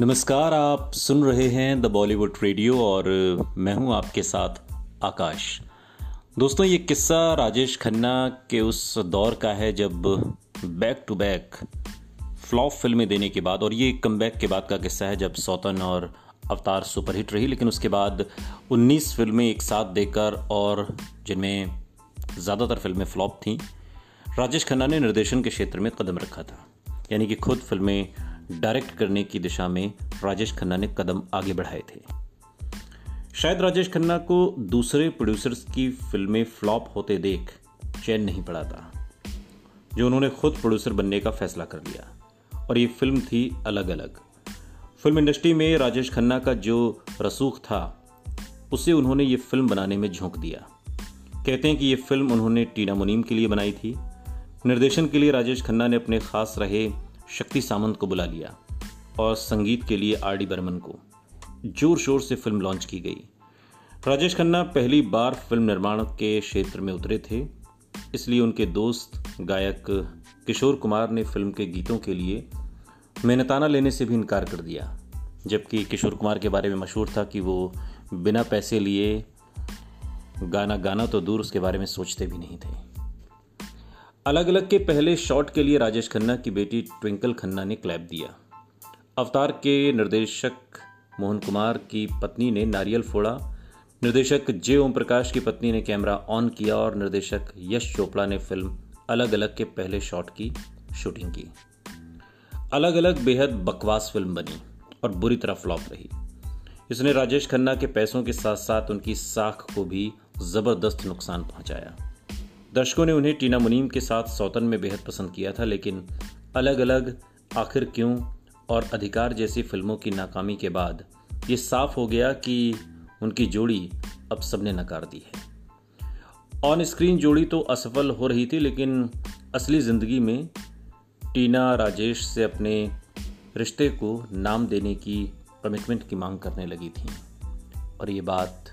नमस्कार, आप सुन रहे हैं द बॉलीवुड रेडियो और मैं हूँ आपके साथ आकाश। दोस्तों, ये किस्सा राजेश खन्ना के उस दौर का है जब बैक टू बैक फ्लॉप फ़िल्में देने के बाद, और ये कम के बाद का किस्सा है जब सौतन और अवतार सुपरहिट रही, लेकिन उसके बाद 19 फ़िल्में एक साथ देकर और जिनमें ज़्यादातर फ़िल्में फ्लॉप थीं, राजेश खन्ना ने निर्देशन के क्षेत्र में कदम रखा था। यानी कि खुद फ़िल्में डायरेक्ट करने की दिशा में राजेश खन्ना ने कदम आगे बढ़ाए थे। शायद राजेश खन्ना को दूसरे प्रोड्यूसर्स की फ़िल्में फ्लॉप होते देख चैन नहीं पड़ा था, जो उन्होंने खुद प्रोड्यूसर बनने का फैसला कर लिया। और ये फ़िल्म थी अलग अलग फ़िल्म इंडस्ट्री में राजेश खन्ना का जो रसूख था, उसे उन्होंने ये फ़िल्म बनाने में झोंक दिया। कहते हैं कि ये फ़िल्म उन्होंने टीना मुनीम के लिए बनाई थी। निर्देशन के लिए राजेश खन्ना ने अपने खास रहे शक्ति सामंत को बुला लिया और संगीत के लिए आर डी बर्मन को ज़ोर शोर से फ़िल्म लॉन्च की गई। राजेश खन्ना पहली बार फ़िल्म निर्माण के क्षेत्र में उतरे थे, इसलिए उनके दोस्त, गायक किशोर कुमार ने फ़िल्म के गीतों के लिए मेहनताना लेने से भी इनकार कर दिया, जबकि किशोर कुमार के बारे में मशहूर था कि वो बिना पैसे लिए गाना गाना तो दूर उसके बारे में सोचते भी नहीं थे। अलग अलग के पहले शॉट के लिए राजेश खन्ना की बेटी ट्विंकल खन्ना ने क्लैप दिया। अवतार के निर्देशक मोहन कुमार की पत्नी ने नारियल फोड़ा। निर्देशक जे ओम प्रकाश की पत्नी ने कैमरा ऑन किया और निर्देशक यश चोपड़ा ने फ़िल्म अलग अलग के पहले शॉट की शूटिंग की। अलग अलग बेहद बकवास फ़िल्म बनी और बुरी तरह फ्लॉप रही। इसने राजेश खन्ना के पैसों के साथ साथ उनकी साख को भी ज़बरदस्त नुकसान पहुँचाया। दर्शकों ने उन्हें टीना मुनीम के साथ सौतन में बेहद पसंद किया था, लेकिन अलग अलग आखिर क्यों और अधिकार जैसी फ़िल्मों की नाकामी के बाद ये साफ़ हो गया कि उनकी जोड़ी अब सबने नकार दी है। ऑन स्क्रीन जोड़ी तो असफल हो रही थी, लेकिन असली ज़िंदगी में टीना राजेश से अपने रिश्ते को नाम देने की कमिटमेंट की मांग करने लगी थी और ये बात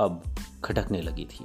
अब खटकने लगी थी।